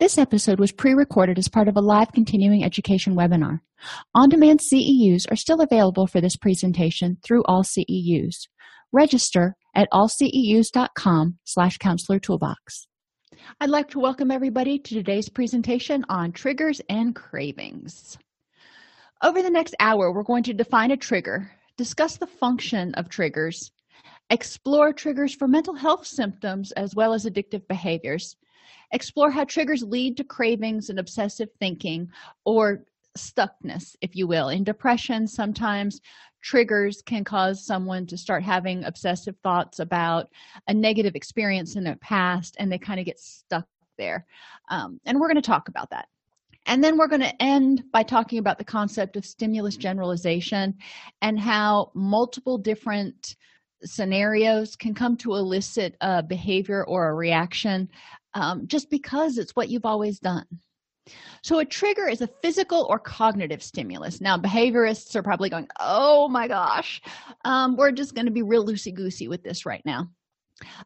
This episode was pre-recorded as part of a live continuing education webinar. On-demand CEUs are still available for this presentation through all CEUs. Register at allceus.com slash counselor toolbox. I'd like to welcome everybody to today's presentation on triggers and cravings. Over the next hour, we're going to define a trigger, discuss the function of triggers, explore triggers for mental health symptoms as well as addictive behaviors, Explore how triggers lead to cravings and obsessive thinking or stuckness, if you will. In depression, sometimes triggers can cause someone to start having obsessive thoughts about a negative experience in their past and they kind of get stuck there. Um, and we're going to talk about that. And then we're going to end by talking about the concept of stimulus generalization and how multiple different scenarios can come to elicit a behavior or a reaction um, just because it's what you've always done. So, a trigger is a physical or cognitive stimulus. Now, behaviorists are probably going, Oh my gosh, um, we're just going to be real loosey goosey with this right now.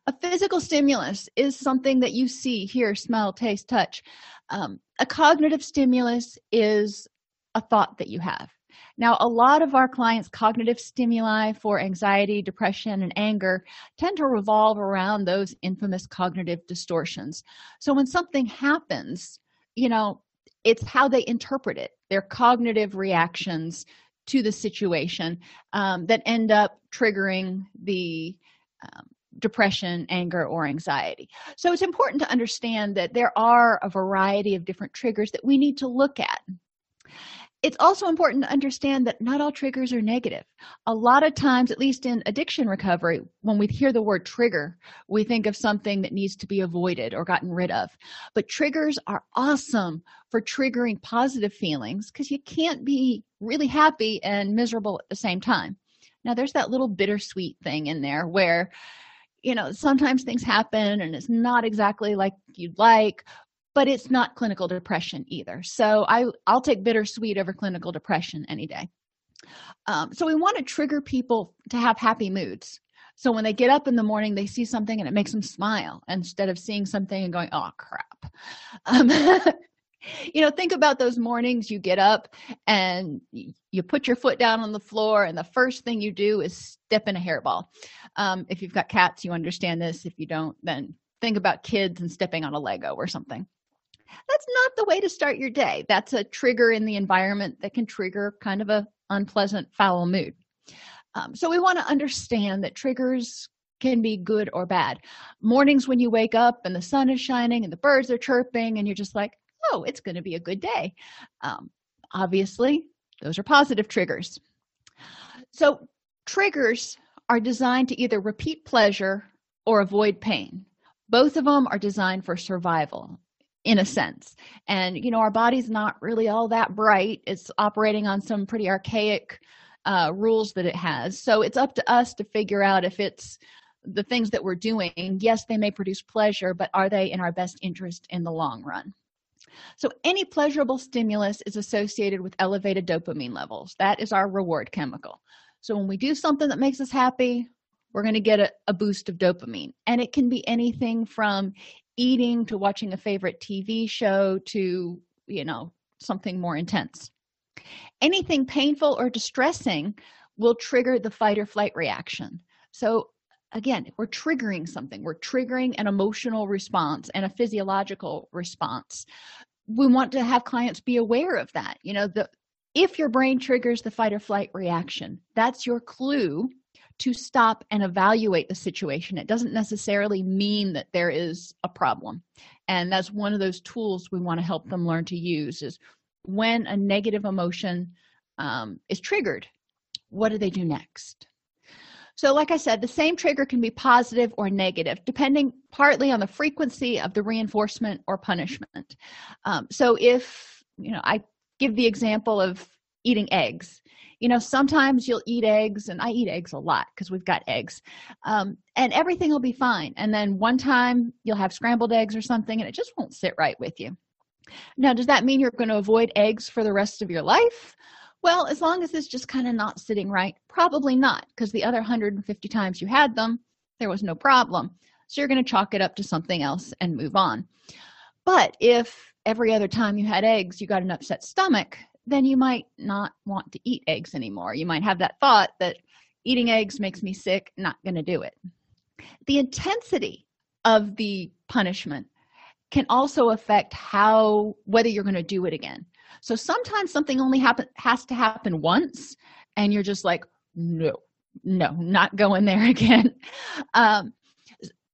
A physical stimulus is something that you see, hear, smell, taste, touch. Um, a cognitive stimulus is a thought that you have. Now, a lot of our clients' cognitive stimuli for anxiety, depression, and anger tend to revolve around those infamous cognitive distortions. So when something happens, you know, it's how they interpret it, their cognitive reactions to the situation um, that end up triggering the um, depression, anger, or anxiety. So it's important to understand that there are a variety of different triggers that we need to look at it's also important to understand that not all triggers are negative. A lot of times, at least in addiction recovery, when we hear the word trigger, we think of something that needs to be avoided or gotten rid of. But triggers are awesome for triggering positive feelings because you can't be really happy and miserable at the same time. Now, there's that little bittersweet thing in there where you know sometimes things happen and it's not exactly like you'd like but it's not clinical depression either. So I, I'll take bittersweet over clinical depression any day. Um, so we want to trigger people to have happy moods. So when they get up in the morning, they see something and it makes them smile instead of seeing something and going, oh, crap. Um, you know, think about those mornings you get up and you put your foot down on the floor, and the first thing you do is step in a hairball. Um, if you've got cats, you understand this. If you don't, then think about kids and stepping on a Lego or something that's not the way to start your day. That's a trigger in the environment that can trigger kind of a unpleasant foul mood. Um, so we want to understand that triggers can be good or bad. Mornings when you wake up and the sun is shining and the birds are chirping and you're just like oh it's going to be a good day. Um, obviously those are positive triggers. So triggers are designed to either repeat pleasure or avoid pain. Both of them are designed for survival in a sense. And you know our body's not really all that bright. It's operating on some pretty archaic uh, rules that it has. So it's up to us to figure out if it's the things that we're doing. Yes they may produce pleasure but are they in our best interest in the long run? So any pleasurable stimulus is associated with elevated dopamine levels. That is our reward chemical. So when we do something that makes us happy we're going to get a, a, boost of dopamine. And it can be anything from eating to watching a favorite TV show to, you know, something more intense. Anything painful or distressing will trigger the fight or flight reaction. So, again, we're triggering something, we're triggering an emotional response and a physiological response. We want to have clients be aware of that. You know, the if your brain triggers the fight or flight reaction, that's your clue to stop and evaluate the situation. It doesn't necessarily mean that there is a problem. And that's one of those tools we want to help them learn to use is when a negative emotion um, is triggered what do they do next so like i said the same trigger can be positive or negative depending partly on the frequency of the reinforcement or punishment um, so if you know i give the example of eating eggs you know sometimes you'll eat eggs and i eat eggs a lot because we've got eggs um, and everything will be fine. And then one time you'll have scrambled eggs or something and it just won't sit right with you. Now does that mean you're going to avoid eggs for the rest of your life? Well as long as it's just kind of not sitting right probably not because the other 150 times you had them there was no problem. So you're going to chalk it up to something else and move on. But if every other time you had eggs you got an upset stomach then you might not want to eat eggs anymore. You might have that thought that eating eggs makes me sick not going to do it. The intensity of the punishment can also affect how whether you're going to do it again. So sometimes something only happen has to happen once and you're just like no no not going there again. Um,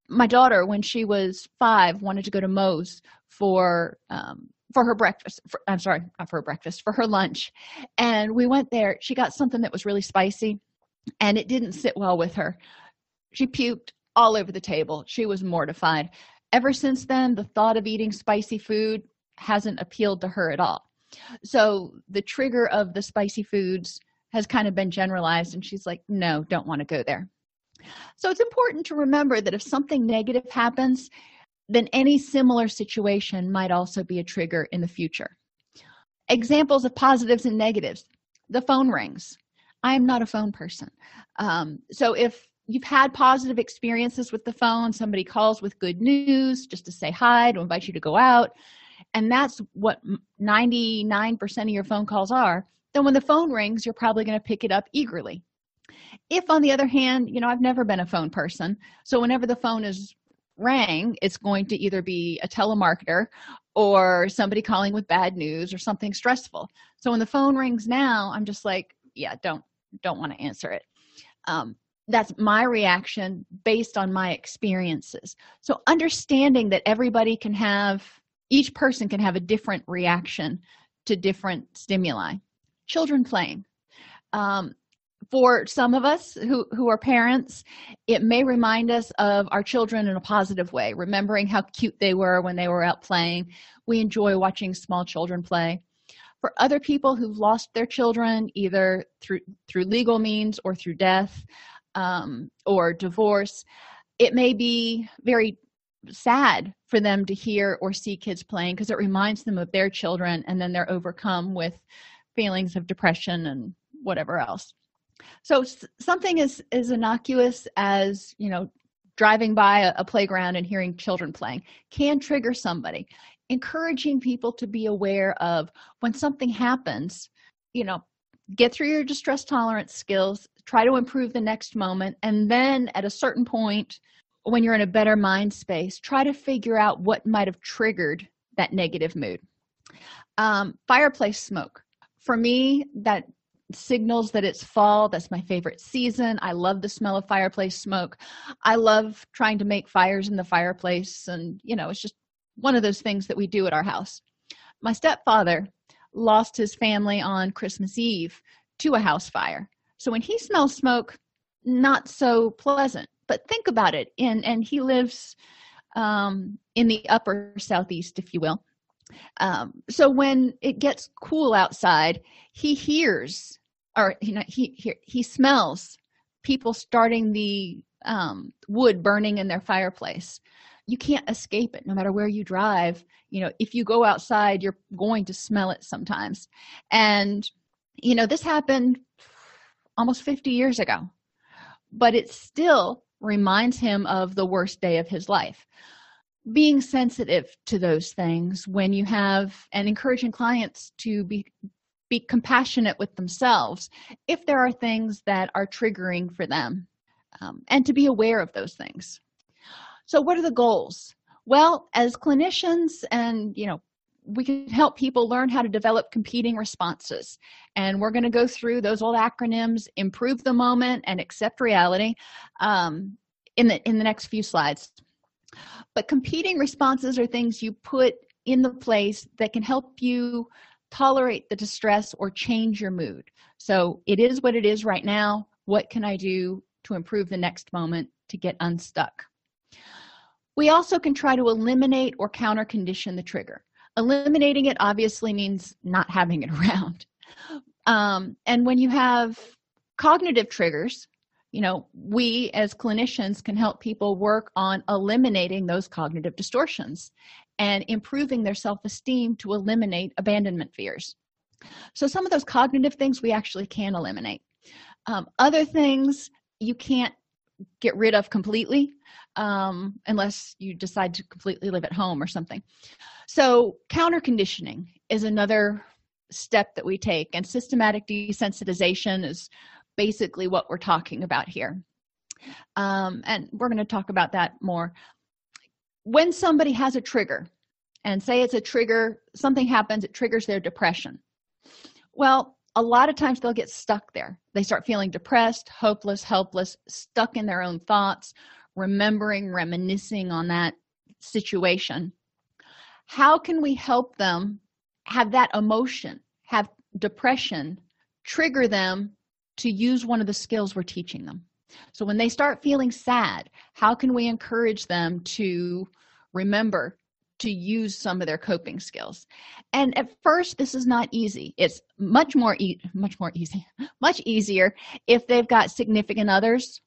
my daughter when she was five wanted to go to Moe's for um, for her breakfast for, i'm sorry not for her breakfast for her lunch. And we went there. She got something that was really spicy and it didn't sit well with her. She puked all over the table. She was mortified. Ever since then the thought of eating spicy food hasn't appealed to her at all. So the trigger of the spicy foods has kind of been generalized and she's like no don't want to go there. So it's important to remember that if something negative happens then any similar situation might also be a trigger in the future. Examples of positives and negatives. The phone rings. I am not a phone person. Um, so if you've had positive experiences with the phone somebody calls with good news just to say hi to invite you to go out and that's what 99% of your phone calls are then when the phone rings you're probably going to pick it up eagerly. If on the other hand you know i've never been a phone person so whenever the phone is rang it's going to either be a telemarketer or somebody calling with bad news or something stressful. So when the phone rings now i'm just like yeah don't don't want to answer it. Um, that's my reaction based on my experiences. So understanding that everybody can have each person can have a different reaction to different stimuli. Children playing. Um, for some of us who, who are parents it may remind us of our children in a positive way remembering how cute they were when they were out playing. We enjoy watching small children play. For other people who've lost their children either through through legal means or through death um, or divorce it may be very sad for them to hear or see kids playing because it reminds them of their children and then they're overcome with feelings of depression and whatever else so something as as innocuous as you know driving by a, a playground and hearing children playing can trigger somebody. Encouraging people to be aware of when something happens you know get through your distress tolerance skills try to improve the next moment and then at a certain point when you're in a better mind space try to figure out what might have triggered that negative mood. Um, fireplace smoke. For me that signals that it's fall. That's my favorite season. I love the smell of fireplace smoke. I love trying to make fires in the fireplace and you know it's just one of those things that we do at our house. My stepfather lost his family on christmas eve to a house fire. So when he smells smoke not so pleasant. But think about it. And and he lives um in the upper southeast if you will um, so when it gets cool outside he hears or you know he he, he smells people starting the um, wood burning in their fireplace. You can't escape it no matter where you drive. You know if you go outside you're going to smell it sometimes. And you know this happened almost 50 years ago but it still reminds him of the worst day of his life being sensitive to those things when you have and encouraging clients to be be compassionate with themselves if there are things that are triggering for them um, and to be aware of those things. So what are the goals? Well as clinicians and you know we can help people learn how to develop competing responses and we're going to go through those old acronyms improve the moment and accept reality um, in the in the next few slides but competing responses are things you put in the place that can help you tolerate the distress or change your mood. So it is what it is right now. What can i do to improve the next moment to get unstuck? We also can try to eliminate or counter condition the trigger. Eliminating it obviously means not having it around. Um, and when you have cognitive triggers you know we as clinicians can help people work on eliminating those cognitive distortions and improving their self-esteem to eliminate abandonment fears. So some of those cognitive things we actually can eliminate. Um, other things you can't get rid of completely um, unless you decide to completely live at home or something. So counter conditioning is another step that we take and systematic desensitization is basically what we're talking about here. Um, and we're going to talk about that more. When somebody has a trigger and say it's a trigger something happens it triggers their depression. Well a lot of times they'll get stuck there. They start feeling depressed hopeless helpless stuck in their own thoughts remembering reminiscing on that situation. How can we help them have that emotion have depression trigger them to use one of the skills we're teaching them. So when they start feeling sad how can we encourage them to remember to use some of their coping skills? And at first this is not easy. It's much more e- much more easy much easier if they've got significant others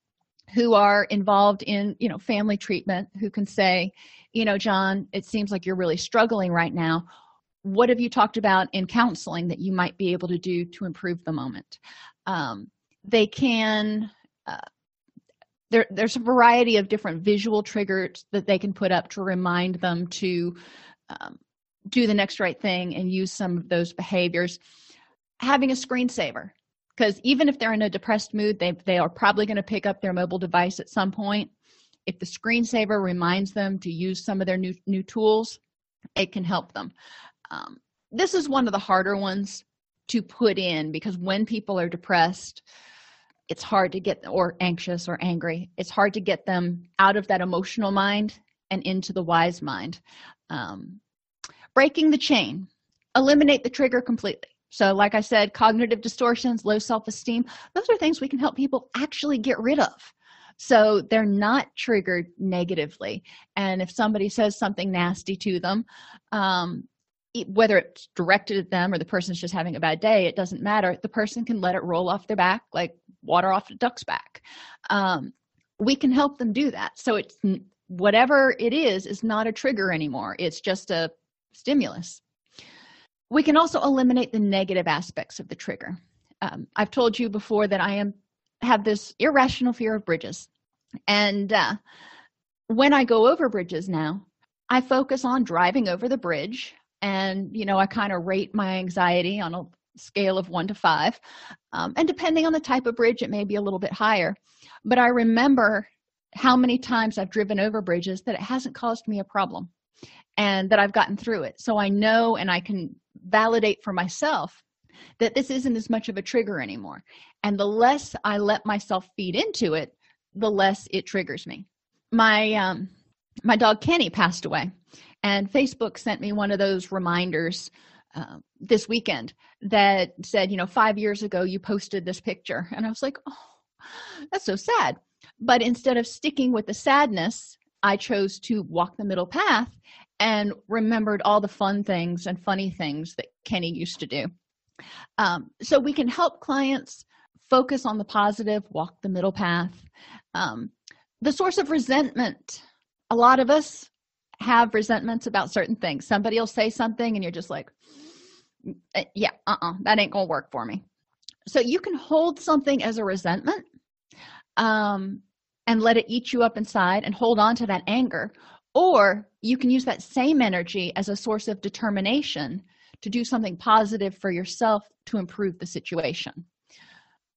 who are involved in you know family treatment who can say you know john it seems like you're really struggling right now. What have you talked about in counseling that you might be able to do to improve the moment um, they can uh, there, there's a variety of different visual triggers that they can put up to remind them to um, do the next right thing and use some of those behaviors. Having a screensaver because even if they're in a depressed mood they, they are probably going to pick up their mobile device at some point. If the screensaver reminds them to use some of their new new tools it can help them. Um, this is one of the harder ones to put in because when people are depressed it's hard to get or anxious or angry it's hard to get them out of that emotional mind and into the wise mind. Um, breaking the chain eliminate the trigger completely. So like i said cognitive distortions low self-esteem those are things we can help people actually get rid of. So they're not triggered negatively. And if somebody says something nasty to them um, whether it's directed at them or the person's just having a bad day it doesn't matter. The person can let it roll off their back like water off a duck's back. Um, we can help them do that. So it's whatever it is is not a trigger anymore. It's just a stimulus. We can also eliminate the negative aspects of the trigger. Um, i've told you before that i am have this irrational fear of bridges. And uh, when i go over bridges now i focus on driving over the bridge and you know i kind of rate my anxiety on a scale of one to five um, and depending on the type of bridge it may be a little bit higher. But i remember how many times i've driven over bridges that it hasn't caused me a problem and that i've gotten through it. So i know and i can validate for myself that this isn't as much of a trigger anymore. And the less i let myself feed into it the less it triggers me. My um my dog kenny passed away and facebook sent me one of those reminders uh, this weekend that said you know five years ago you posted this picture. And i was like oh that's so sad. But instead of sticking with the sadness i chose to walk the middle path and remembered all the fun things and funny things that kenny used to do. Um, so we can help clients focus on the positive walk the middle path. Um, the source of resentment. A lot of us have resentments about certain things. Somebody will say something and you're just like uh, yeah uh-uh that ain't gonna work for me. So you can hold something as a resentment um and let it eat you up inside and hold on to that anger or you can use that same energy as a source of determination to do something positive for yourself to improve the situation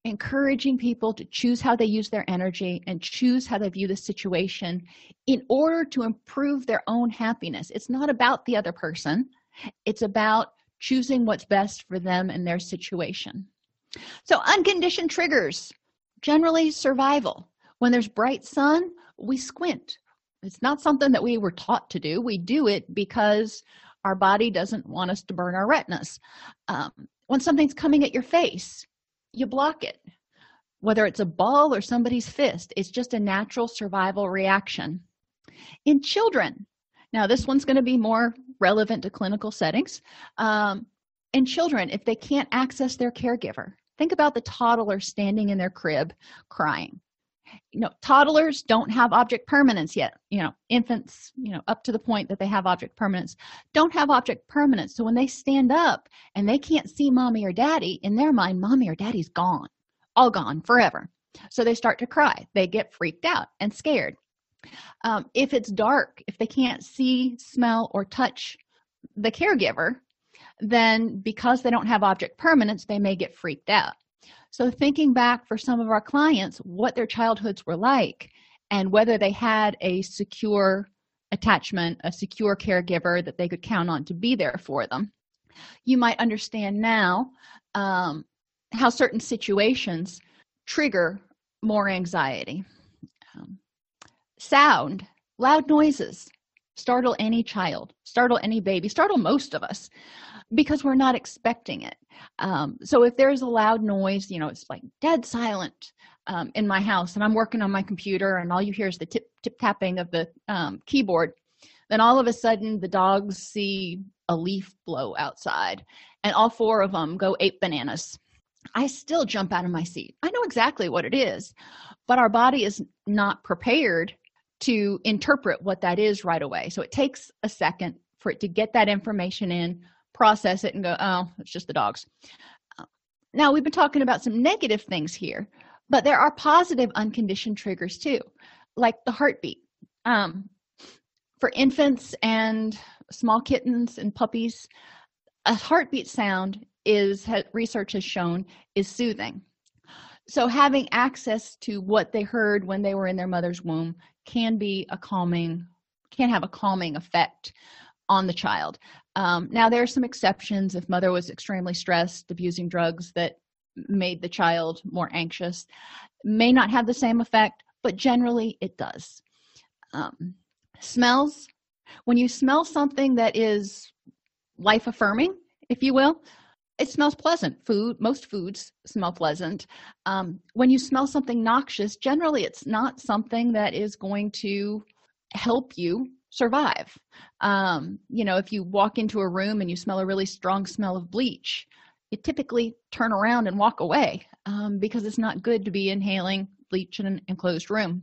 encouraging people to choose how they use their energy and choose how they view the situation in order to improve their own happiness. It's not about the other person. It's about choosing what's best for them and their situation. So unconditioned triggers generally survival. When there's bright sun we squint. It's not something that we were taught to do. We do it because our body doesn't want us to burn our retinas. Um, when something's coming at your face you block it. Whether it's a ball or somebody's fist it's just a natural survival reaction. In children now this one's going to be more relevant to clinical settings um, in children if they can't access their caregiver think about the toddler standing in their crib crying you know toddlers don't have object permanence yet. You know infants you know up to the point that they have object permanence don't have object permanence. So when they stand up and they can't see mommy or daddy in their mind mommy or daddy's gone all gone forever. So they start to cry. They get freaked out and scared. Um, if it's dark if they can't see smell or touch the caregiver then because they don't have object permanence they may get freaked out so thinking back for some of our clients what their childhoods were like and whether they had a secure attachment a secure caregiver that they could count on to be there for them. You might understand now um, how certain situations trigger more anxiety. Um, sound loud noises startle any child startle any baby startle most of us because we're not expecting it. Um, so if there's a loud noise you know it's like dead silent um, in my house and i'm working on my computer and all you hear is the tip tip tapping of the um, keyboard then all of a sudden the dogs see a leaf blow outside and all four of them go ape bananas. I still jump out of my seat. I know exactly what it is but our body is not prepared to interpret what that is right away. So it takes a second for it to get that information in process it and go oh it's just the dogs. Now we've been talking about some negative things here but there are positive unconditioned triggers too like the heartbeat. Um, for infants and small kittens and puppies a heartbeat sound is research has shown is soothing. So having access to what they heard when they were in their mother's womb can be a calming can have a calming effect on the child. Um, now there are some exceptions. If mother was extremely stressed abusing drugs that made the child more anxious may not have the same effect but generally it does. Um, smells when you smell something that is life affirming if you will it smells pleasant. Food most foods smell pleasant. Um, when you smell something noxious generally it's not something that is going to help you survive. Um, you know if you walk into a room and you smell a really strong smell of bleach you typically turn around and walk away um, because it's not good to be inhaling bleach in an enclosed room.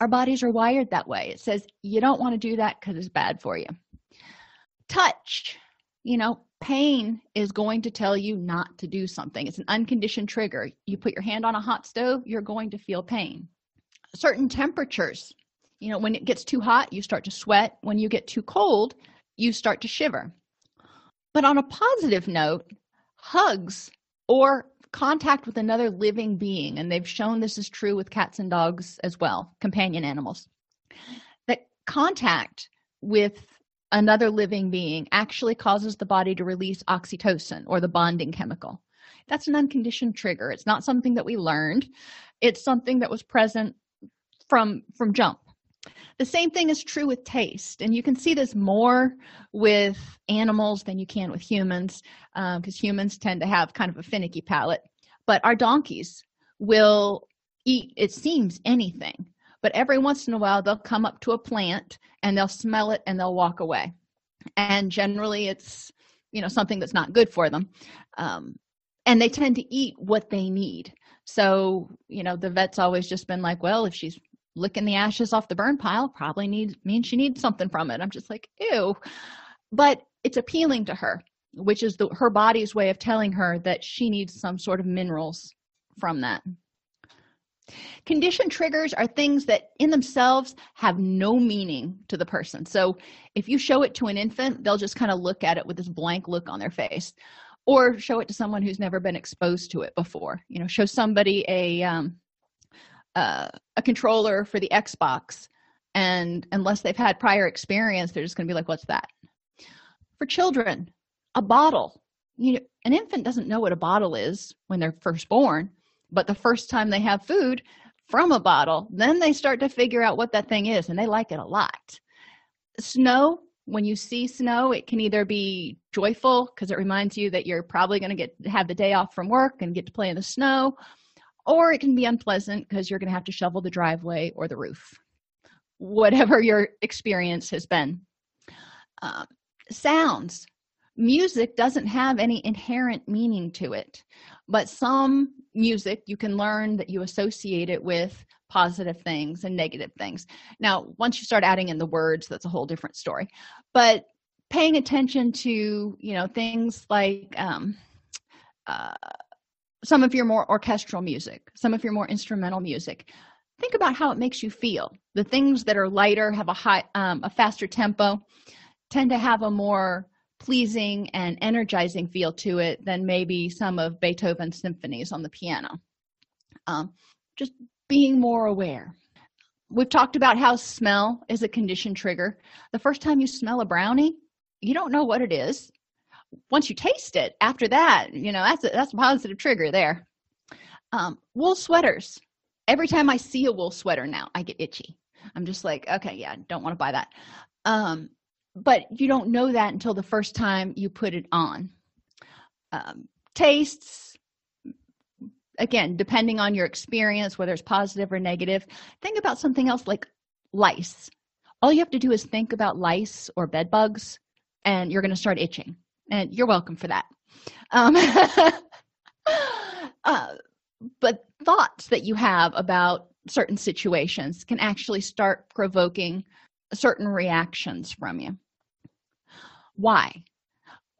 Our bodies are wired that way. It says you don't want to do that because it's bad for you. Touch. You know pain is going to tell you not to do something. It's an unconditioned trigger. You put your hand on a hot stove you're going to feel pain. Certain temperatures you know when it gets too hot you start to sweat. When you get too cold you start to shiver. But on a positive note hugs or contact with another living being and they've shown this is true with cats and dogs as well companion animals that contact with another living being actually causes the body to release oxytocin or the bonding chemical. That's an unconditioned trigger. It's not something that we learned. It's something that was present from from jump the same thing is true with taste and you can see this more with animals than you can with humans because um, humans tend to have kind of a finicky palate. But our donkeys will eat it seems anything but every once in a while they'll come up to a plant and they'll smell it and they'll walk away. And generally it's you know something that's not good for them um, and they tend to eat what they need. So you know the vet's always just been like well if she's licking the ashes off the burn pile probably needs means she needs something from it. I'm just like ew. But it's appealing to her which is the her body's way of telling her that she needs some sort of minerals from that. Condition triggers are things that in themselves have no meaning to the person. So if you show it to an infant they'll just kind of look at it with this blank look on their face. Or show it to someone who's never been exposed to it before. You know show somebody a um, uh, a controller for the xbox and unless they've had prior experience they're just going to be like what's that? For children a bottle. You know an infant doesn't know what a bottle is when they're first born but the first time they have food from a bottle then they start to figure out what that thing is and they like it a lot. Snow when you see snow it can either be joyful because it reminds you that you're probably going to get have the day off from work and get to play in the snow or it can be unpleasant because you're going to have to shovel the driveway or the roof. Whatever your experience has been. Um, sounds. Music doesn't have any inherent meaning to it but some music you can learn that you associate it with positive things and negative things. Now once you start adding in the words that's a whole different story. But paying attention to you know things like um, uh, some of your more orchestral music some of your more instrumental music. Think about how it makes you feel. The things that are lighter have a high um, a faster tempo tend to have a more pleasing and energizing feel to it than maybe some of beethoven's symphonies on the piano. Um, just being more aware. We've talked about how smell is a condition trigger. The first time you smell a brownie you don't know what it is once you taste it after that you know that's a, that's a positive trigger there. Um, wool sweaters. Every time i see a wool sweater now i get itchy. I'm just like okay yeah don't want to buy that. Um, but you don't know that until the first time you put it on. Um, tastes again depending on your experience whether it's positive or negative think about something else like lice. All you have to do is think about lice or bed bugs and you're going to start itching and you're welcome for that. Um, uh, but thoughts that you have about certain situations can actually start provoking certain reactions from you. Why?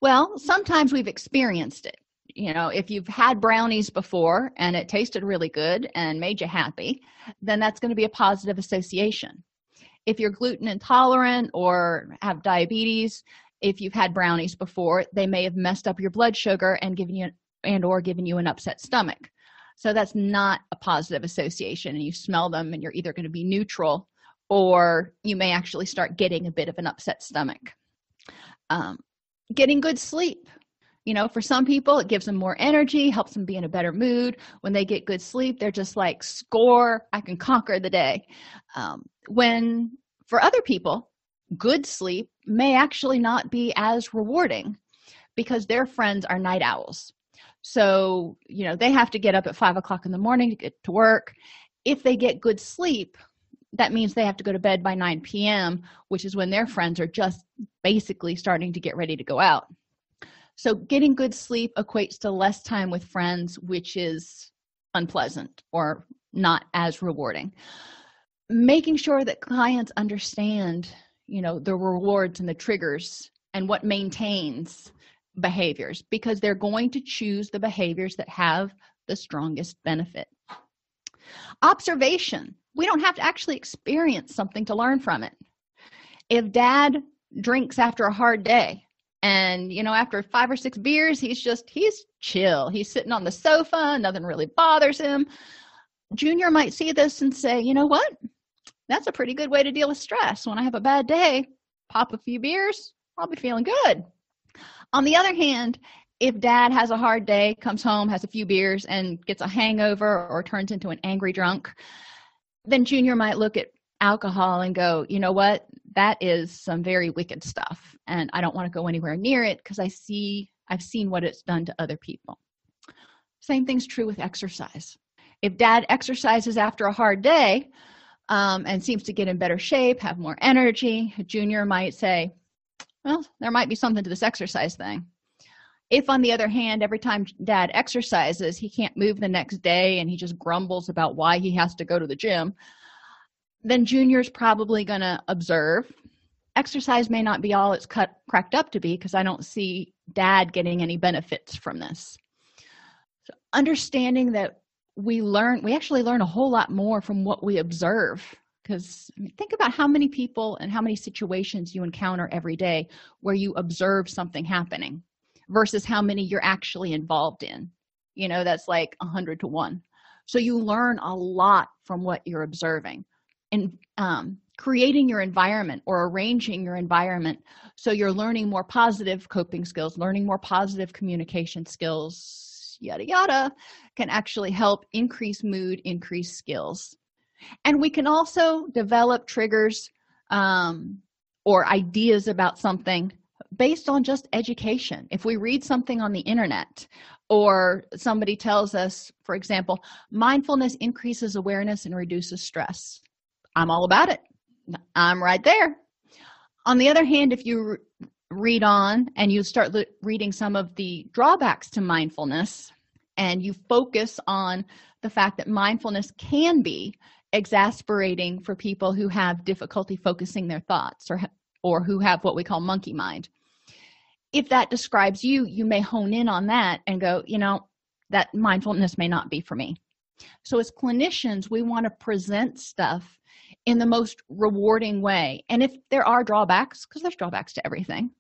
Well sometimes we've experienced it. You know if you've had brownies before and it tasted really good and made you happy then that's going to be a positive association. If you're gluten intolerant or have diabetes if you've had brownies before they may have messed up your blood sugar and given you and or given you an upset stomach. So that's not a positive association and you smell them and you're either going to be neutral or you may actually start getting a bit of an upset stomach. Um, getting good sleep. You know for some people it gives them more energy helps them be in a better mood. When they get good sleep they're just like score i can conquer the day. Um, when for other people good sleep may actually not be as rewarding because their friends are night owls. So you know they have to get up at five o'clock in the morning to get to work. If they get good sleep that means they have to go to bed by 9 p.m which is when their friends are just basically starting to get ready to go out. So getting good sleep equates to less time with friends which is unpleasant or not as rewarding. Making sure that clients understand you know the rewards and the triggers and what maintains behaviors because they're going to choose the behaviors that have the strongest benefit. Observation. We don't have to actually experience something to learn from it. If dad drinks after a hard day and you know after five or six beers he's just he's chill. He's sitting on the sofa. Nothing really bothers him. Junior might see this and say you know what that's a pretty good way to deal with stress. When i have a bad day pop a few beers i'll be feeling good. On the other hand if dad has a hard day comes home has a few beers and gets a hangover or turns into an angry drunk then junior might look at alcohol and go you know what? That is some very wicked stuff and i don't want to go anywhere near it because i see i've seen what it's done to other people. Same thing's true with exercise. If dad exercises after a hard day um, and seems to get in better shape have more energy. Junior might say well there might be something to this exercise thing. If on the other hand every time dad exercises he can't move the next day and he just grumbles about why he has to go to the gym then junior's probably going to observe. Exercise may not be all it's cut cracked up to be because i don't see dad getting any benefits from this. So understanding that we learn we actually learn a whole lot more from what we observe. Because think about how many people and how many situations you encounter every day where you observe something happening versus how many you're actually involved in. You know that's like a hundred to one. So you learn a lot from what you're observing. And um, creating your environment or arranging your environment so you're learning more positive coping skills learning more positive communication skills yada yada can actually help increase mood increase skills and we can also develop triggers um, or ideas about something based on just education. If we read something on the internet or somebody tells us, for example, mindfulness increases awareness and reduces stress, I'm all about it. I'm right there. On the other hand, if you read on and you start le- reading some of the drawbacks to mindfulness and you focus on the fact that mindfulness can be exasperating for people who have difficulty focusing their thoughts or or who have what we call monkey mind. If that describes you you may hone in on that and go you know that mindfulness may not be for me. So as clinicians we want to present stuff in the most rewarding way. And if there are drawbacks because there's drawbacks to everything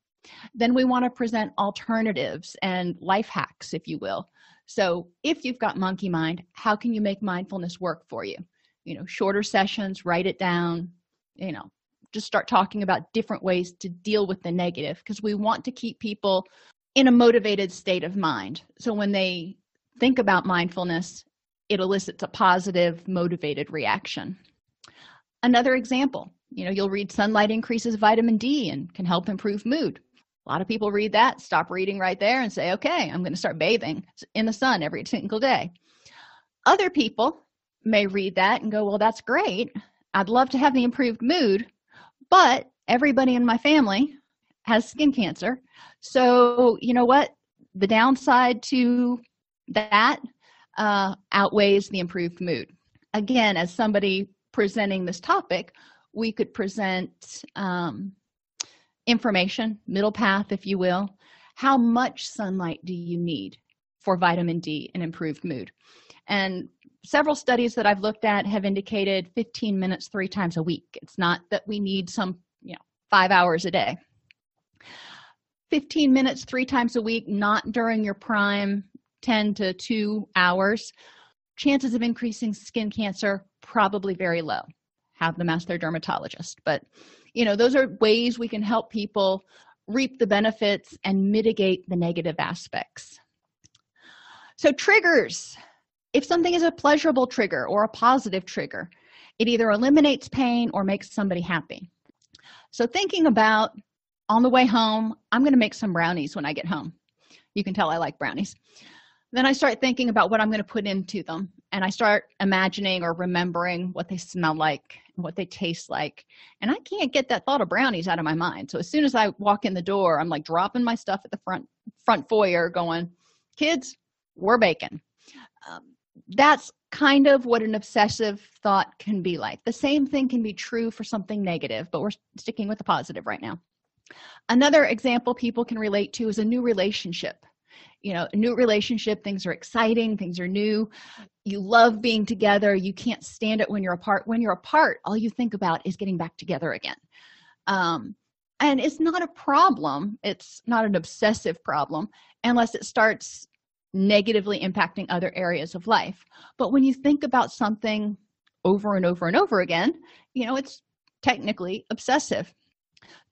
then we want to present alternatives and life hacks if you will. So if you've got monkey mind how can you make mindfulness work for you? You know shorter sessions write it down you know just start talking about different ways to deal with the negative because we want to keep people in a motivated state of mind. So when they think about mindfulness it elicits a positive motivated reaction. Another example you know you'll read sunlight increases vitamin d and can help improve mood a lot of people read that stop reading right there and say okay i'm going to start bathing in the sun every single day. Other people may read that and go well that's great. I'd love to have the improved mood but everybody in my family has skin cancer. So you know what? The downside to that uh, outweighs the improved mood. Again as somebody presenting this topic we could present um, information middle path if you will how much sunlight do you need for vitamin d and improved mood and several studies that I've looked at have indicated 15 minutes three times a week. It's not that we need some, you know, five hours a day. 15 minutes three times a week, not during your prime 10 to 2 hours. Chances of increasing skin cancer probably very low. Have them ask their dermatologist. But, you know, those are ways we can help people reap the benefits and mitigate the negative aspects. So, triggers. If something is a pleasurable trigger or a positive trigger it either eliminates pain or makes somebody happy. So thinking about on the way home i'm going to make some brownies when i get home. You can tell i like brownies. Then i start thinking about what i'm going to put into them and i start imagining or remembering what they smell like what they taste like and i can't get that thought of brownies out of my mind. So as soon as i walk in the door i'm like dropping my stuff at the front front foyer going kids we're baking. Um, that's kind of what an obsessive thought can be like. The same thing can be true for something negative but we're sticking with the positive right now. Another example people can relate to is a new relationship you know new relationship things are exciting things are new. You love being together. You can't stand it when you're apart. When you're apart all you think about is getting back together again. Um, and it's not a problem. It's not an obsessive problem unless it starts negatively impacting other areas of life. But when you think about something over and over and over again you know it's technically obsessive.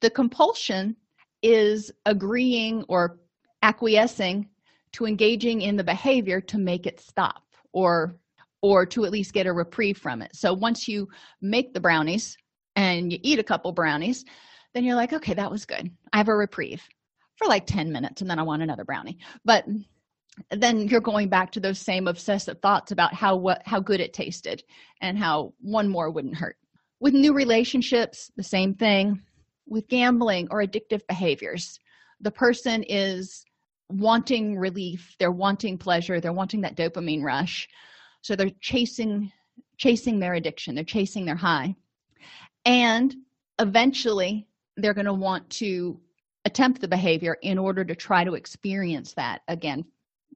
The compulsion is agreeing or acquiescing to engaging in the behavior to make it stop or or to at least get a reprieve from it. So once you make the brownies and you eat a couple brownies then you're like okay that was good. I have a reprieve for like 10 minutes and then i want another brownie. But then you're going back to those same obsessive thoughts about how what how good it tasted and how one more wouldn't hurt. With new relationships the same thing. With gambling or addictive behaviors the person is wanting relief they're wanting pleasure they're wanting that dopamine rush. So they're chasing chasing their addiction they're chasing their high. And eventually they're going to want to attempt the behavior in order to try to experience that again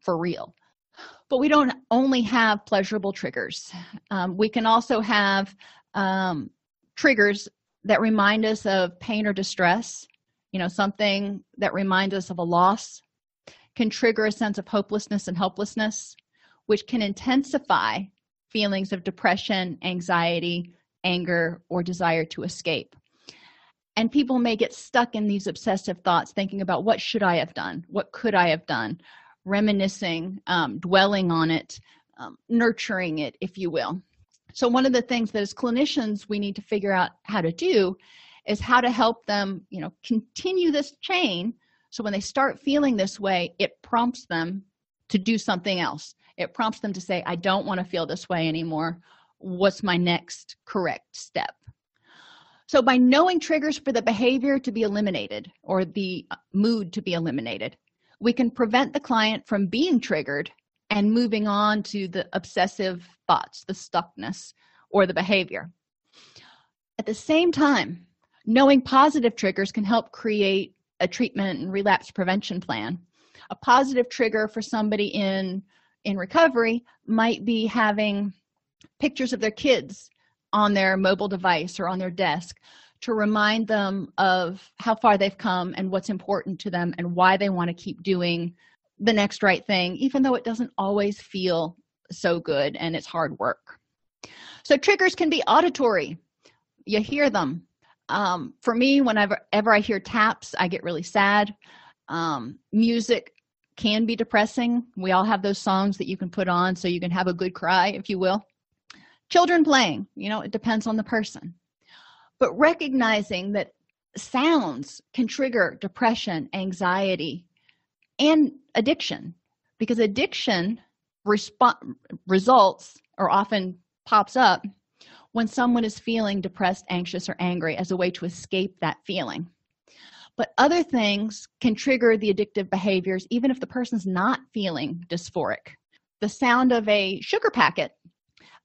for real. But we don't only have pleasurable triggers. Um, we can also have um, triggers that remind us of pain or distress. You know something that reminds us of a loss can trigger a sense of hopelessness and helplessness which can intensify feelings of depression anxiety anger or desire to escape. And people may get stuck in these obsessive thoughts thinking about what should i have done? What could i have done? Reminiscing um, dwelling on it um, nurturing it if you will. So one of the things that as clinicians we need to figure out how to do is how to help them you know continue this chain so when they start feeling this way it prompts them to do something else. It prompts them to say i don't want to feel this way anymore. What's my next correct step? So by knowing triggers for the behavior to be eliminated or the uh, mood to be eliminated we can prevent the client from being triggered and moving on to the obsessive thoughts the stuckness or the behavior. At the same time knowing positive triggers can help create a treatment and relapse prevention plan. A positive trigger for somebody in in recovery might be having pictures of their kids on their mobile device or on their desk to remind them of how far they've come and what's important to them and why they want to keep doing the next right thing even though it doesn't always feel so good and it's hard work. So triggers can be auditory. You hear them um, for me whenever ever i hear taps i get really sad. Um, music can be depressing. We all have those songs that you can put on so you can have a good cry if you will. Children playing you know it depends on the person. But recognizing that sounds can trigger depression anxiety and addiction because addiction resp- results or often pops up when someone is feeling depressed anxious or angry as a way to escape that feeling. But other things can trigger the addictive behaviors even if the person's not feeling dysphoric. The sound of a sugar packet.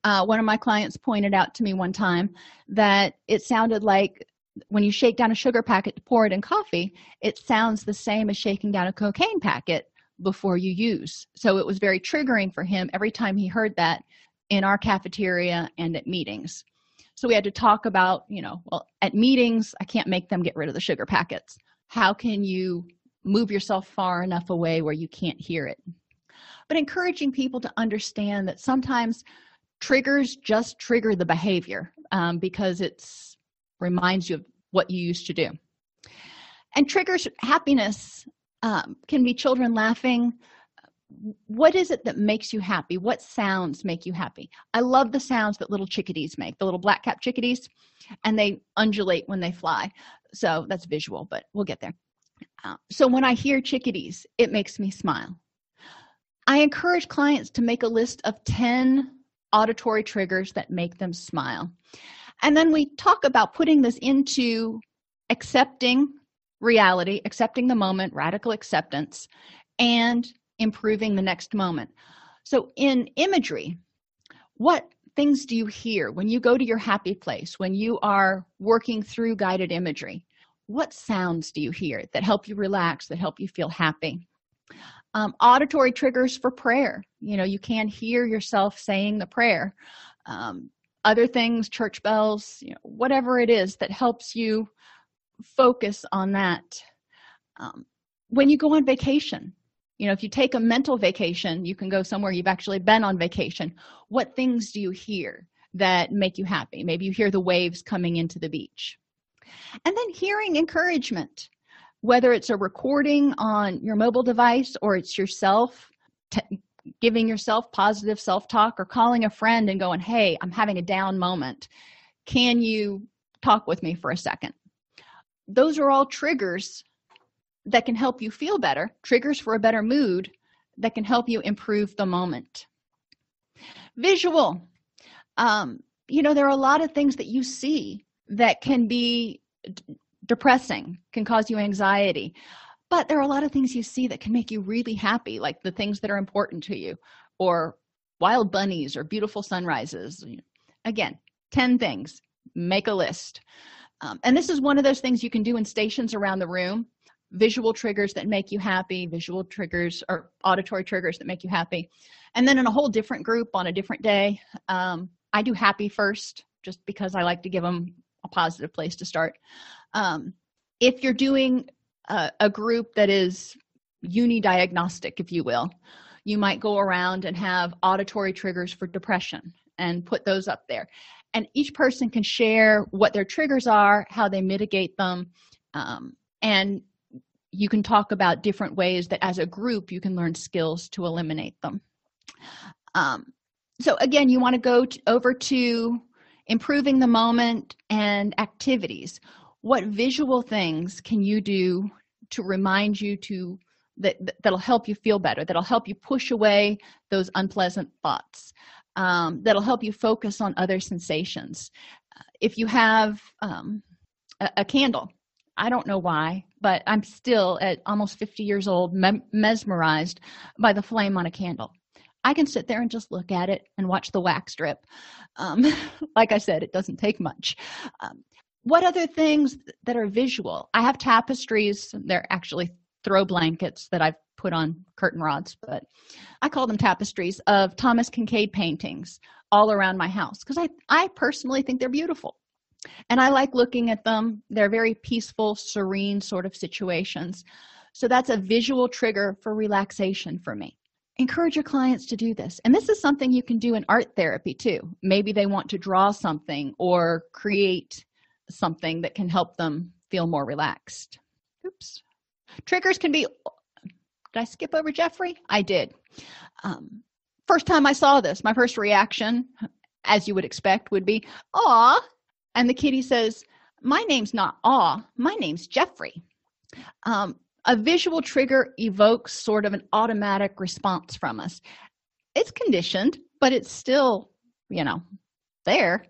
Uh, one of my clients pointed out to me one time that it sounded like when you shake down a sugar packet to pour it in coffee it sounds the same as shaking down a cocaine packet before you use. So it was very triggering for him every time he heard that in our cafeteria and at meetings. So we had to talk about you know well at meetings i can't make them get rid of the sugar packets. How can you move yourself far enough away where you can't hear it? But encouraging people to understand that sometimes triggers just trigger the behavior um, because it's reminds you of what you used to do. And triggers happiness um, can be children laughing what is it that makes you happy? What sounds make you happy? I love the sounds that little chickadees make the little black cap chickadees and they undulate when they fly. So that's visual but we'll get there. Uh, so when i hear chickadees it makes me smile. I encourage clients to make a list of 10 auditory triggers that make them smile. And then we talk about putting this into accepting reality accepting the moment radical acceptance and improving the next moment. So in imagery what things do you hear when you go to your happy place when you are working through guided imagery? What sounds do you hear that help you relax that help you feel happy? Um, auditory triggers for prayer. You know you can hear yourself saying the prayer. Um, other things church bells you know, whatever it is that helps you focus on that. Um, when you go on vacation you know if you take a mental vacation you can go somewhere you've actually been on vacation. What things do you hear that make you happy? Maybe you hear the waves coming into the beach. And then hearing encouragement whether it's a recording on your mobile device or it's yourself t- giving yourself positive self-talk or calling a friend and going hey i'm having a down moment. Can you talk with me for a second? Those are all triggers that can help you feel better triggers for a better mood that can help you improve the moment. Visual. Um, you know there are a lot of things that you see that can be d- depressing can cause you anxiety but there are a lot of things you see that can make you really happy like the things that are important to you or wild bunnies or beautiful sunrises again 10 things. Make a list. Um, and this is one of those things you can do in stations around the room visual triggers that make you happy visual triggers or auditory triggers that make you happy. And then in a whole different group on a different day um, i do happy first just because i like to give them a positive place to start. Um, if you're doing a, a group that is unidiagnostic if you will you might go around and have auditory triggers for depression and put those up there. And each person can share what their triggers are how they mitigate them um, and you can talk about different ways that as a group you can learn skills to eliminate them. Um, so again you want to go over to improving the moment and activities. What visual things can you do to remind you to that that'll help you feel better that'll help you push away those unpleasant thoughts um, that'll help you focus on other sensations. If you have um, a, a, candle i don't know why but i'm still at almost 50 years old me- mesmerized by the flame on a candle. I can sit there and just look at it and watch the wax drip. Um, like i said it doesn't take much. Um, what other things that are visual? I have tapestries. They're actually throw blankets that i've put on curtain rods but i call them tapestries of thomas Kinkade paintings all around my house because i i personally think they're beautiful and i like looking at them. They're very peaceful serene sort of situations. So that's a visual trigger for relaxation for me. Encourage your clients to do this. And this is something you can do in art therapy too. Maybe they want to draw something or create something that can help them feel more relaxed. Oops. Triggers can be did i skip over jeffrey? I did. Um, first time i saw this my first reaction as you would expect would be aw and the kitty says my name's not aw my name's jeffrey. Um, a visual trigger evokes sort of an automatic response from us. It's conditioned but it's still you know there.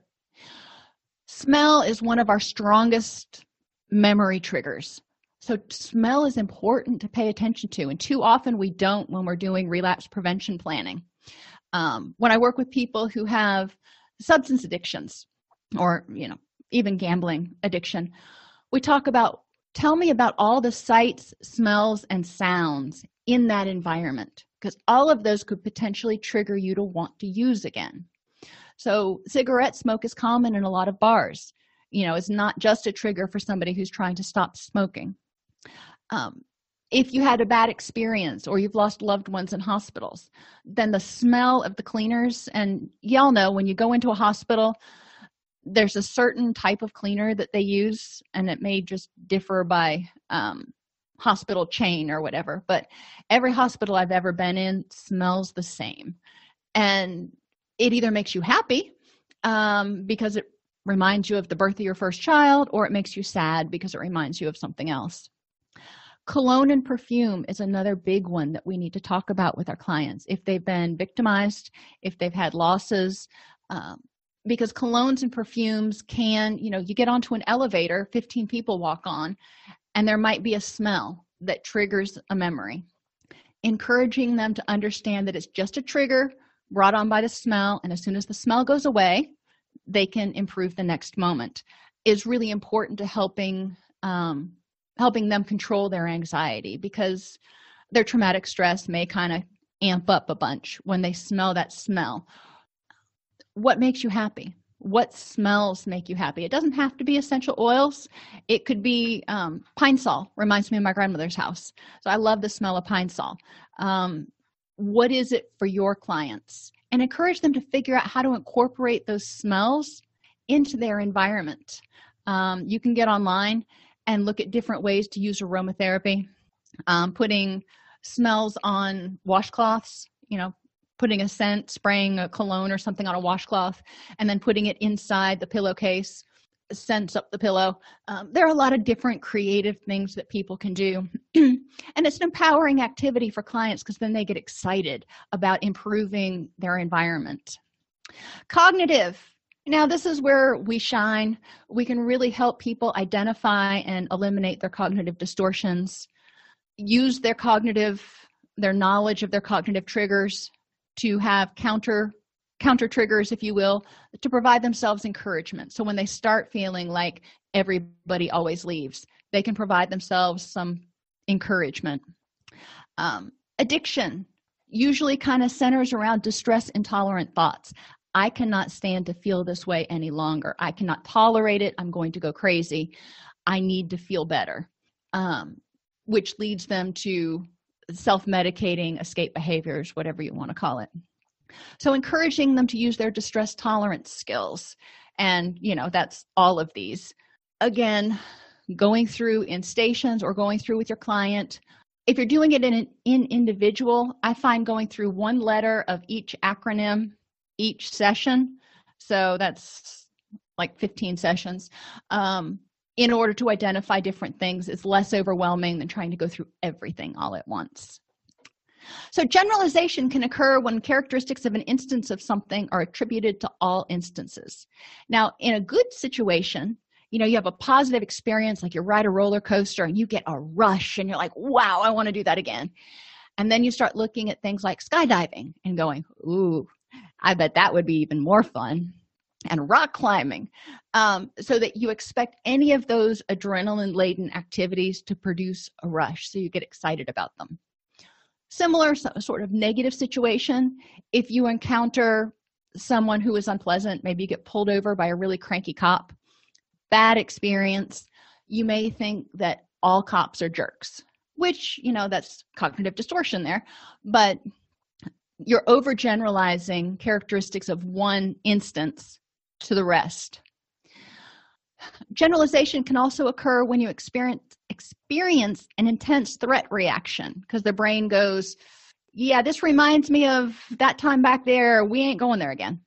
Smell is one of our strongest memory triggers. So smell is important to pay attention to and too often we don't when we're doing relapse prevention planning. Um, when i work with people who have substance addictions or you know even gambling addiction. We talk about tell me about all the sights smells and sounds in that environment because all of those could potentially trigger you to want to use again. So cigarette smoke is common in a lot of bars. You know it's not just a trigger for somebody who's trying to stop smoking. Um, if you had a bad experience or you've lost loved ones in hospitals then the smell of the cleaners and y'all know when you go into a hospital there's a certain type of cleaner that they use and it may just differ by um, hospital chain or whatever but every hospital i've ever been in smells the same. And it either makes you happy um, because it reminds you of the birth of your first child or it makes you sad because it reminds you of something else. Cologne and perfume is another big one that we need to talk about with our clients. If they've been victimized if they've had losses um, because colognes and perfumes can you know you get onto an elevator 15 people walk on and there might be a smell that triggers a memory. Encouraging them to understand that it's just a trigger brought on by the smell and as soon as the smell goes away they can improve the next moment is really important to helping um, helping them control their anxiety because their traumatic stress may kind of amp up a bunch when they smell that smell what makes you happy? What smells make you happy? It doesn't have to be essential oils. It could be um, Pine-Sol. Reminds me of my grandmother's house. So i love the smell of Pine-Sol. Um, what is it for your clients? And encourage them to figure out how to incorporate those smells into their environment. Um, you can get online and look at different ways to use aromatherapy. Um, putting smells on washcloths you know putting a scent spraying a cologne or something on a washcloth and then putting it inside the pillowcase scents up the pillow. Um, there are a lot of different creative things that people can do. And it's an empowering activity for clients because then they get excited about improving their environment. Cognitive. Now, this is where we shine. We can really help people identify and eliminate their cognitive distortions, use their cognitive, their knowledge of their cognitive triggers to have counter counter triggers if you will to provide themselves encouragement so when they start feeling like everybody always leaves they can provide themselves some encouragement um, addiction usually kind of centers around distress intolerant thoughts I cannot stand to feel this way any longer. I cannot tolerate it. I'm going to go crazy. I need to feel better, um, which leads them to self medicating, escape behaviors, whatever you want to call it. So, encouraging them to use their distress tolerance skills. And, you know, that's all of these. Again, going through in stations or going through with your client. If you're doing it in an in individual, I find going through one letter of each acronym each session so that's like 15 sessions um, in order to identify different things is less overwhelming than trying to go through everything all at once. So, generalization can occur when characteristics of an instance of something are attributed to all instances. Now, in a good situation, you know, you have a positive experience, like you ride a roller coaster and you get a rush and you're like, wow, I want to do that again. And then you start looking at things like skydiving and going, ooh, I bet that would be even more fun. And rock climbing, um, so that you expect any of those adrenaline laden activities to produce a rush. So you get excited about them. Similar sort of negative situation if you encounter someone who is unpleasant, maybe you get pulled over by a really cranky cop, bad experience, you may think that all cops are jerks, which, you know, that's cognitive distortion there, but you're overgeneralizing characteristics of one instance to the rest. Generalization can also occur when you experience experience an intense threat reaction because the brain goes, Yeah, this reminds me of that time back there. We ain't going there again.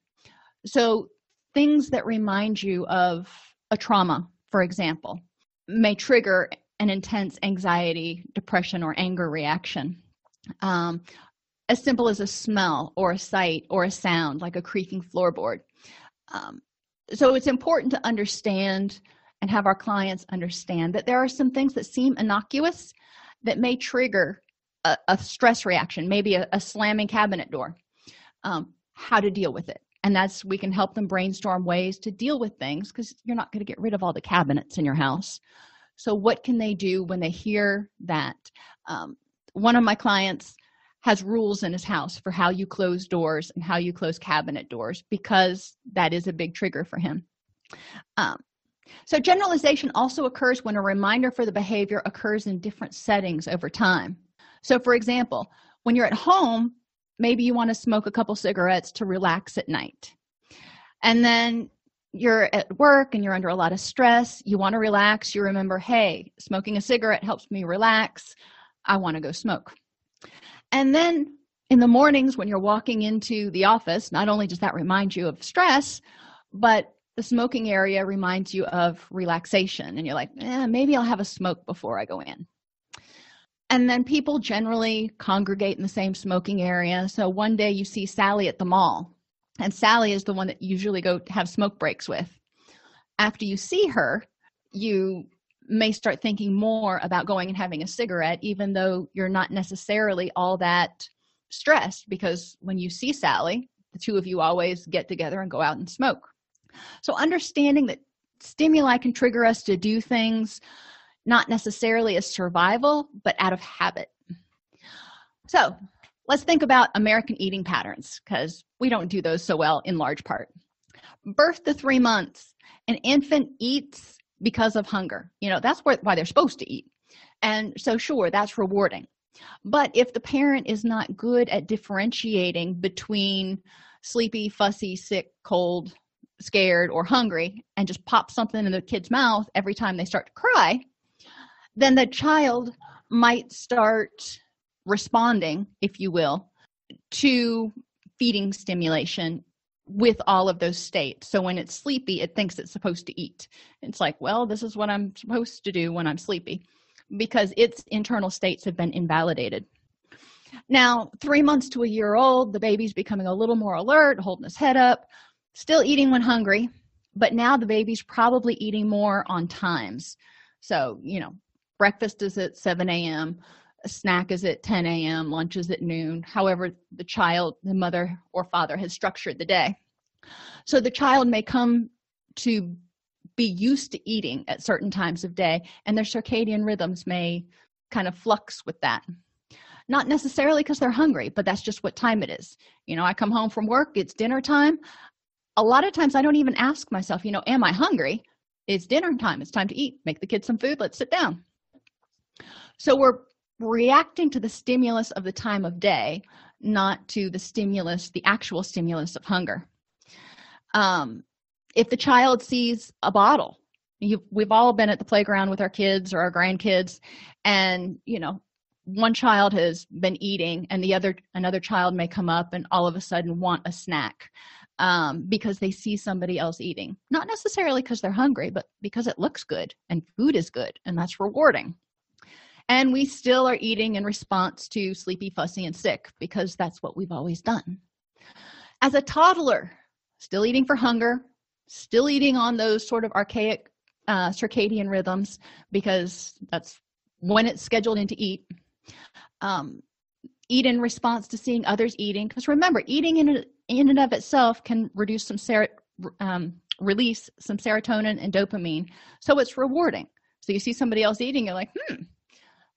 So, things that remind you of a trauma, for example, may trigger an intense anxiety, depression, or anger reaction. Um, as simple as a smell or a sight or a sound like a creaking floorboard. Um, so it's important to understand and have our clients understand that there are some things that seem innocuous that may trigger a, a stress reaction, maybe a, a slamming cabinet door, um, how to deal with it. And that's we can help them brainstorm ways to deal with things because you're not going to get rid of all the cabinets in your house. So, what can they do when they hear that? Um, one of my clients has rules in his house for how you close doors and how you close cabinet doors because that is a big trigger for him. Um, so, generalization also occurs when a reminder for the behavior occurs in different settings over time. So, for example, when you're at home, maybe you want to smoke a couple cigarettes to relax at night. And then you're at work and you're under a lot of stress, you want to relax, you remember, hey, smoking a cigarette helps me relax. I want to go smoke. And then in the mornings when you're walking into the office, not only does that remind you of stress, but the smoking area reminds you of relaxation. And you're like, eh, maybe I'll have a smoke before I go in. And then people generally congregate in the same smoking area. So one day you see Sally at the mall, and Sally is the one that usually go have smoke breaks with. After you see her, you may start thinking more about going and having a cigarette, even though you're not necessarily all that stressed because when you see Sally, the two of you always get together and go out and smoke. So, understanding that stimuli can trigger us to do things not necessarily as survival, but out of habit. So, let's think about American eating patterns because we don't do those so well in large part. Birth to three months, an infant eats because of hunger. You know, that's why they're supposed to eat. And so, sure, that's rewarding. But if the parent is not good at differentiating between sleepy, fussy, sick, cold, scared, or hungry, and just pop something in the kid's mouth every time they start to cry, then the child might start responding, if you will, to feeding stimulation with all of those states. So when it's sleepy, it thinks it's supposed to eat. It's like, well, this is what I'm supposed to do when I'm sleepy because its internal states have been invalidated. Now, three months to a year old, the baby's becoming a little more alert, holding his head up, still eating when hungry, but now the baby's probably eating more on times. So, you know, breakfast is at 7 a.m., a snack is at 10 a.m., lunch is at noon, however, the child, the mother or father has structured the day. So the child may come to be used to eating at certain times of day, and their circadian rhythms may kind of flux with that. Not necessarily because they're hungry, but that's just what time it is. You know, I come home from work, it's dinner time. A lot of times I don't even ask myself, you know, am I hungry? It's dinner time. It's time to eat. Make the kids some food. Let's sit down. So we're reacting to the stimulus of the time of day, not to the stimulus, the actual stimulus of hunger. Um, if the child sees a bottle, you, we've all been at the playground with our kids or our grandkids, and you know, one child has been eating, and the other another child may come up and all of a sudden want a snack. um, because they see somebody else eating. Not necessarily because they're hungry, but because it looks good and food is good and that's rewarding. And we still are eating in response to sleepy, fussy, and sick because that's what we've always done. As a toddler, still eating for hunger, still eating on those sort of archaic uh, circadian rhythms because that's when it's scheduled in to eat. Um, eat in response to seeing others eating because remember eating in, in and of itself can reduce some ser- um, release some serotonin and dopamine so it's rewarding so you see somebody else eating you're like hmm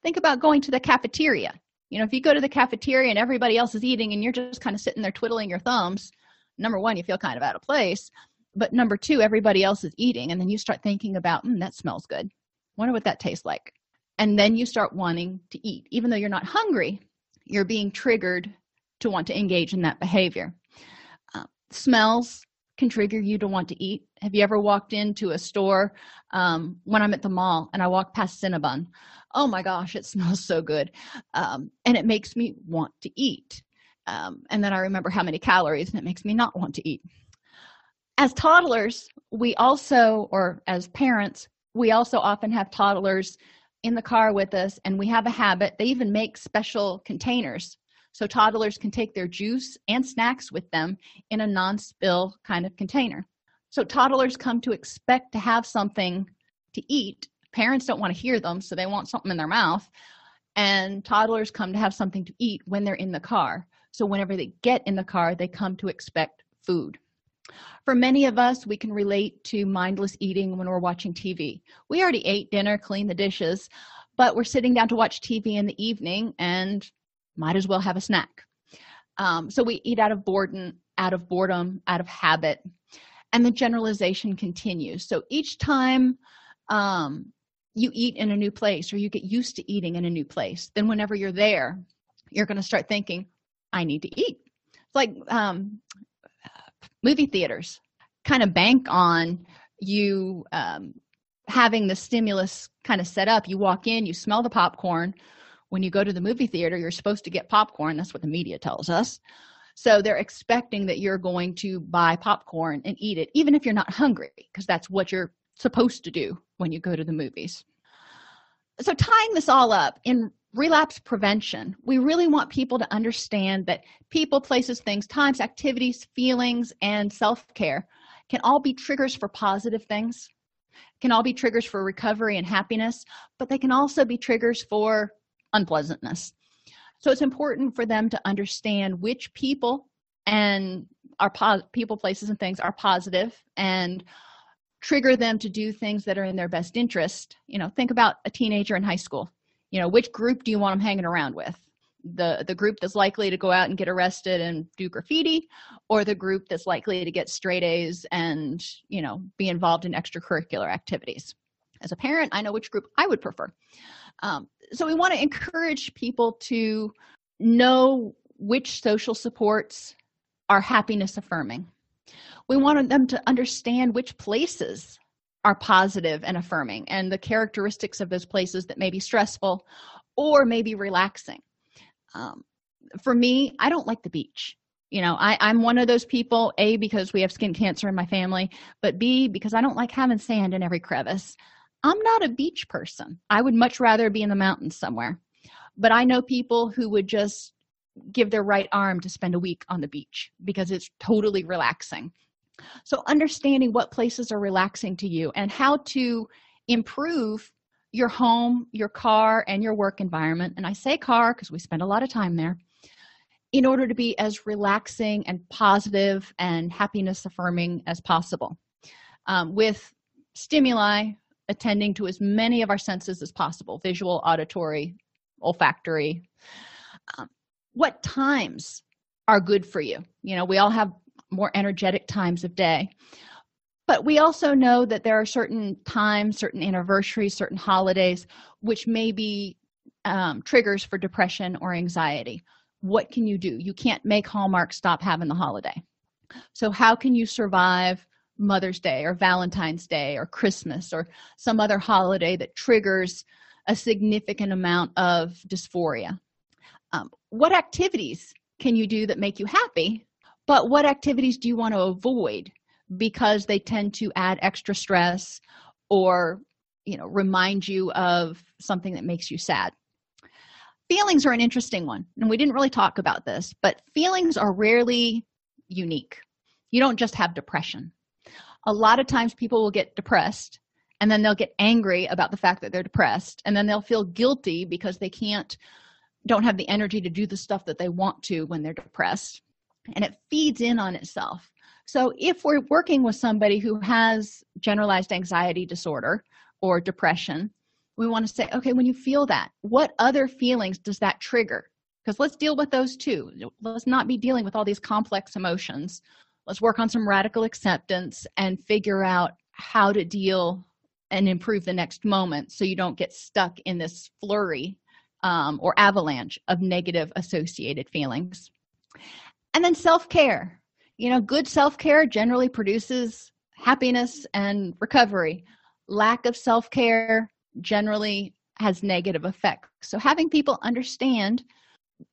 think about going to the cafeteria. You know if you go to the cafeteria and everybody else is eating and you're just kind of sitting there twiddling your thumbs number one you feel kind of out of place. But number two everybody else is eating and then you start thinking about mm, that smells good. Wonder what that tastes like. And then you start wanting to eat. Even though you're not hungry you're being triggered to want to engage in that behavior. Uh, smells can trigger you to want to eat. Have you ever walked into a store um, when i'm at the mall and i walk past cinnabon? Oh my gosh it smells so good. Um, and it makes me want to eat. Um, and then i remember how many calories and it makes me not want to eat. As toddlers we also or as parents we also often have toddlers in the car with us and we have a habit they even make special containers so toddlers can take their juice and snacks with them in a non-spill kind of container. So toddlers come to expect to have something to eat. Parents don't want to hear them so they want something in their mouth. And toddlers come to have something to eat when they're in the car. So whenever they get in the car they come to expect food. For many of us we can relate to mindless eating when we're watching tv we already ate dinner cleaned the dishes but we're sitting down to watch tv in the evening and might as well have a snack. Um, so we eat out of boredom out of boredom out of habit and the generalization continues. So each time um, you eat in a new place or you get used to eating in a new place then whenever you're there you're going to start thinking i need to eat. It's like um, movie theaters kind of bank on you um, having the stimulus kind of set up. You walk in you smell the popcorn when you go to the movie theater you're supposed to get popcorn. That's what the media tells us. So they're expecting that you're going to buy popcorn and eat it even if you're not hungry because that's what you're supposed to do when you go to the movies. So tying this all up in relapse prevention we really want people to understand that people places things times activities feelings and self-care can all be triggers for positive things can all be triggers for recovery and happiness but they can also be triggers for unpleasantness. So it's important for them to understand which people and our po- people places and things are positive and trigger them to do things that are in their best interest. You know think about a teenager in high school. You know which group do you want them hanging around with? The the group that's likely to go out and get arrested and do graffiti or the group that's likely to get straight a's and you know be involved in extracurricular activities? As a parent i know which group i would prefer. Um, so we want to encourage people to know which social supports are happiness affirming. We wanted them to understand which places are positive and affirming and the characteristics of those places that may be stressful or maybe relaxing. Um, for me i don't like the beach. You know I, i'm one of those people a because we have skin cancer in my family but b because i don't like having sand in every crevice i'm not a beach person. I would much rather be in the mountains somewhere. But i know people who would just give their right arm to spend a week on the beach because it's totally relaxing. So understanding what places are relaxing to you and how to improve your home your car and your work environment. And i say car because we spend a lot of time there. In order to be as relaxing and positive and happiness affirming as possible um, with stimuli attending to as many of our senses as possible visual auditory olfactory. Um, what times are good for you? You know we all have more energetic times of day. But we also know that there are certain times certain anniversaries certain holidays which may be um, triggers for depression or anxiety. What can you do? You can't make hallmark stop having the holiday. So how can you survive mother's day or valentine's day or christmas or some other holiday that triggers a significant amount of dysphoria. Um, what activities can you do that make you happy but what activities do you want to avoid because they tend to add extra stress or you know remind you of something that makes you sad? Feelings are an interesting one and we didn't really talk about this but feelings are rarely unique. You don't just have depression a lot of times people will get depressed and then they'll get angry about the fact that they're depressed and then they'll feel guilty because they can't don't have the energy to do the stuff that they want to when they're depressed. And it feeds in on itself. So if we're working with somebody who has generalized anxiety disorder or depression we want to say okay when you feel that what other feelings does that trigger? Because let's deal with those too. Let's not be dealing with all these complex emotions let's work on some radical acceptance and figure out how to deal and improve the next moment so you don't get stuck in this flurry um, or avalanche of negative associated feelings. And then self-care. You know good self-care generally produces happiness and recovery. Lack of self-care generally has negative effects. So having people understand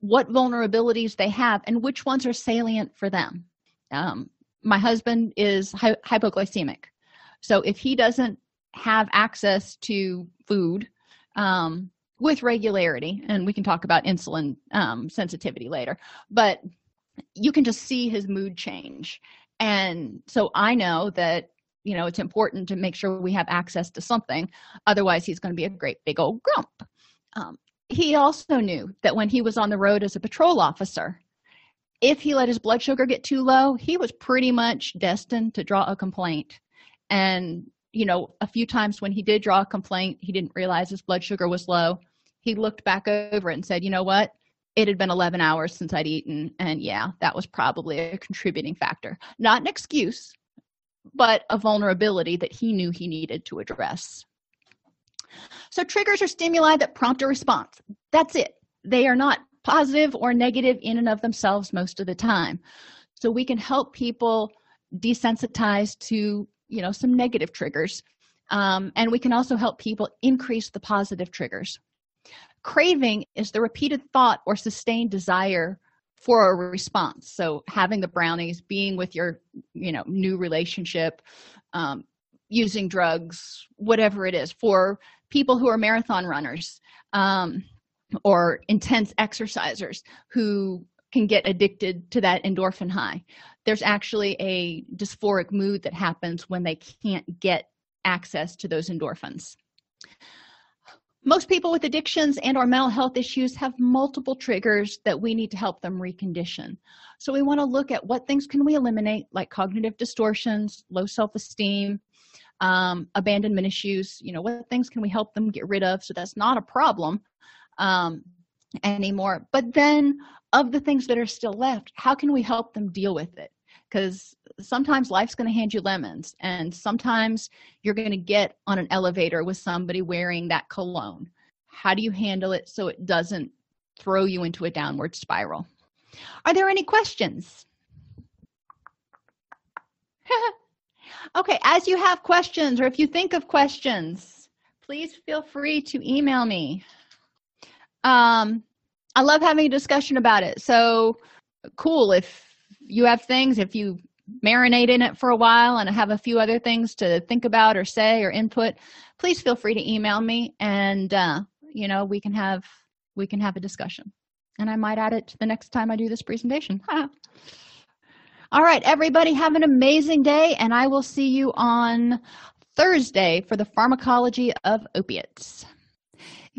what vulnerabilities they have and which ones are salient for them um, my husband is hy- hypoglycemic. So if he doesn't have access to food um, with regularity and we can talk about insulin um, sensitivity later but you can just see his mood change. And so i know that you know it's important to make sure we have access to something otherwise he's going to be a great big old grump. Um, he also knew that when he was on the road as a patrol officer if he let his blood sugar get too low he was pretty much destined to draw a complaint. And you know a few times when he did draw a complaint he didn't realize his blood sugar was low. He looked back over it and said you know what? It had been 11 hours since i'd eaten and yeah that was probably a contributing factor. Not an excuse but a vulnerability that he knew he needed to address. So triggers are stimuli that prompt a response. That's it. They are not positive or negative in and of themselves most of the time. So we can help people desensitize to you know some negative triggers. Um, and we can also help people increase the positive triggers. Craving is the repeated thought or sustained desire for a response. So having the brownies being with your you know new relationship um, using drugs whatever it is for people who are marathon runners. Um, or intense exercisers who can get addicted to that endorphin high. There's actually a dysphoric mood that happens when they can't get access to those endorphins. Most people with addictions and or mental health issues have multiple triggers that we need to help them recondition. So we want to look at what things can we eliminate like cognitive distortions low self-esteem um, abandonment issues you know what things can we help them get rid of? So that's not a problem um, anymore. But then of the things that are still left how can we help them deal with it? Because sometimes life's going to hand you lemons and sometimes you're going to get on an elevator with somebody wearing that cologne. How do you handle it so it doesn't throw you into a downward spiral? Are there any questions? Okay as you have questions or if you think of questions please feel free to email me um i love having a discussion about it. So cool if you have things if you marinate in it for a while and have a few other things to think about or say or input please feel free to email me and uh, you know we can have we can have a discussion. And i might add it to the next time i do this presentation. All right everybody have an amazing day and i will see you on thursday for the pharmacology of opiates